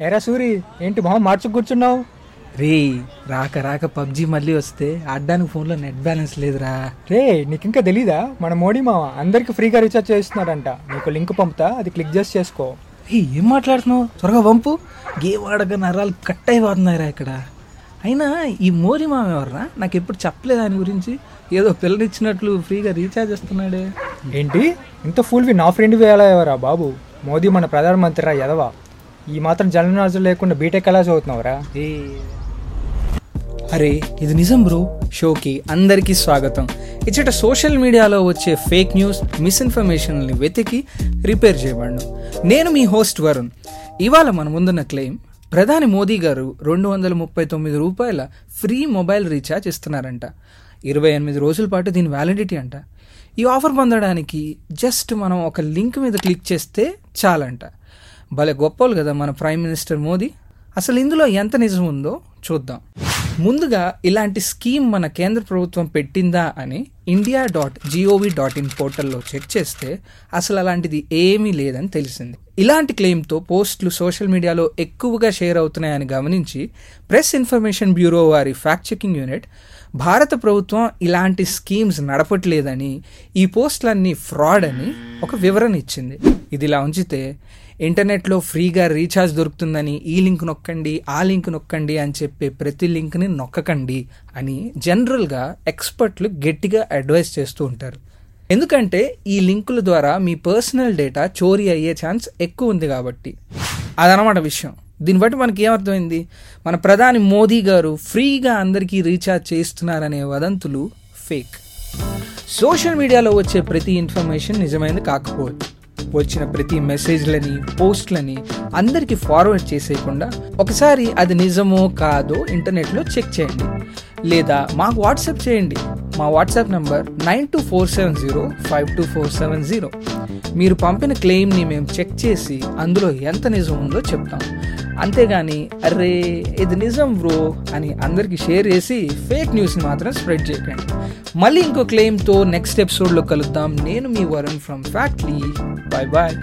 ఎరా సూరి ఏంటి మొహం మార్చుకు కూర్చున్నావు? రే రాక రాక పబ్జి మళ్ళీ వస్తే ఆడడానికి ఫోన్లో నెట్ బ్యాలెన్స్ లేదురా. రే నీకు ఇంకా తెలీదా? మన మోడీ మామ అందరికి ఫ్రీగా రీఛార్జ్ చేస్తున్నాడంట. నీకు లింక్ పంపుతా అది క్లిక్ చేసి చేసుకో. ఏ ఏం మాట్లాడుతున్నావు? త్వరగా పంపు. గేమ్ ఆడక నరాలు కట్ అయిపోతున్నాయిరా ఇక్కడ. అయినా ఈ మోరీ మామ ఎవర్రా? నాకు ఎప్పుడు చెప్పలేదు ఆయన గురించి. ఏదో పిల్లనిచ్చినట్లు ఫ్రీగా రీఛార్జ్ ఇస్తున్నాడే ఏంటి? ఇంత ఫుల్వి నా ఫ్రెండ్ వేయాలా ఎవరా బాబు? మోదీ మన ప్రధానమంత్రి రా ఎదవా? ఈ మాత్రం జననాజు లేకుండా బీటెక్ ఎలా చదువుతున్నావురా? ఏ అరే ఇది నిజం బ్రో. షోకి అందరికీ స్వాగతం. ఇచ్చట సోషల్ మీడియాలో వచ్చే ఫేక్ న్యూస్ మిస్ఇన్ఫర్మేషన్ని వెతికి రిపేర్ చేయబడను. నేను మీ హోస్ట్ వరుణ్. ఇవాళ మన ముందున్న క్లెయిమ్ ప్రధాని మోదీ గారు రెండు వందల ముప్పై తొమ్మిది రూపాయల ఫ్రీ మొబైల్ రీఛార్జ్ ఇస్తున్నారంట. ఇరవై ఎనిమిది రోజుల పాటు దీని వ్యాలిడిటీ అంట. ఈ ఆఫర్ పొందడానికి జస్ట్ మనం ఒక లింక్ మీద క్లిక్ చేస్తే చాలంట. భలే గొప్పలు కదా మన ప్రైమ్ మినిస్టర్ మోదీ. అసలు ఇందులో ఎంత నిజం ఉందో చూద్దాం. ముందుగా ఇలాంటి స్కీమ్ మన కేంద్ర ప్రభుత్వం పెట్టిందా అని India dot G O V dot in పోర్టల్లో చెక్ చేస్తే అసలు అలాంటిది ఏమీ లేదని తెలిసింది. ఇలాంటి క్లెయిమ్తో పోస్టులు సోషల్ మీడియాలో ఎక్కువగా షేర్ అవుతున్నాయని గమనించి ప్రెస్ ఇన్ఫర్మేషన్ బ్యూరో వారి ఫ్యాక్ట్ చెకింగ్ యూనిట్ భారత ప్రభుత్వం ఇలాంటి స్కీమ్స్ నడపట్లేదని ఈ పోస్టులన్నీ ఫ్రాడ్ అని ఒక వివరణ ఇచ్చింది. ఇది ఇలా ఉంచితే ఇంటర్నెట్లో ఫ్రీగా రీఛార్జ్ దొరుకుతుందని ఈ లింక్ నొక్కండి ఆ లింక్ నొక్కండి అని చెప్పే ప్రతి లింక్ని నొక్కకండి అని జనరల్గా ఎక్స్పర్ట్లు గట్టిగా అడ్వైస్ చేస్తూ ఉంటారు. ఎందుకంటే ఈ లింకుల ద్వారా మీ పర్సనల్ డేటా చోరీ అయ్యే ఛాన్స్ ఎక్కువ ఉంది కాబట్టి. అదనమాట విషయం. దీన్ని బట్టి మనకి ఏమర్థమైంది? మన ప్రధాని మోదీ గారు ఫ్రీగా అందరికీ రీఛార్జ్ చేస్తున్నారనే వదంతులు ఫేక్ సోషల్ మీడియాలో వచ్చే ప్రతి ఇన్ఫర్మేషన్ నిజమైనది కాకపోవచ్చు. వచ్చిన ప్రతి మెసేజ్లని పోస్ట్లని అందరికీ ఫార్వర్డ్ చేసేయకుండా ఒకసారి అది నిజమో కాదో ఇంటర్నెట్లో చెక్ చేయండి. లేదా మాకు వాట్సాప్ చేయండి. మా WhatsApp number nine two four seven zero five two four seven zero. మీరు పంపిన క్లెయిమ్ని మేము చెక్ చేసి అందులో ఎంత నిజం ఉందో చెప్తాం. అంతేగాని అరే ఇది నిజం బ్రో అని అందరికీ షేర్ చేసి ఫేక్ న్యూస్ని మాత్రం స్ప్రెడ్ చేయకండి. మళ్ళీ ఇంకో క్లెయిమ్తో నెక్స్ట్ ఎపిసోడ్లో కలుద్దాం. నేను మీ Varun from Factly. Bye bye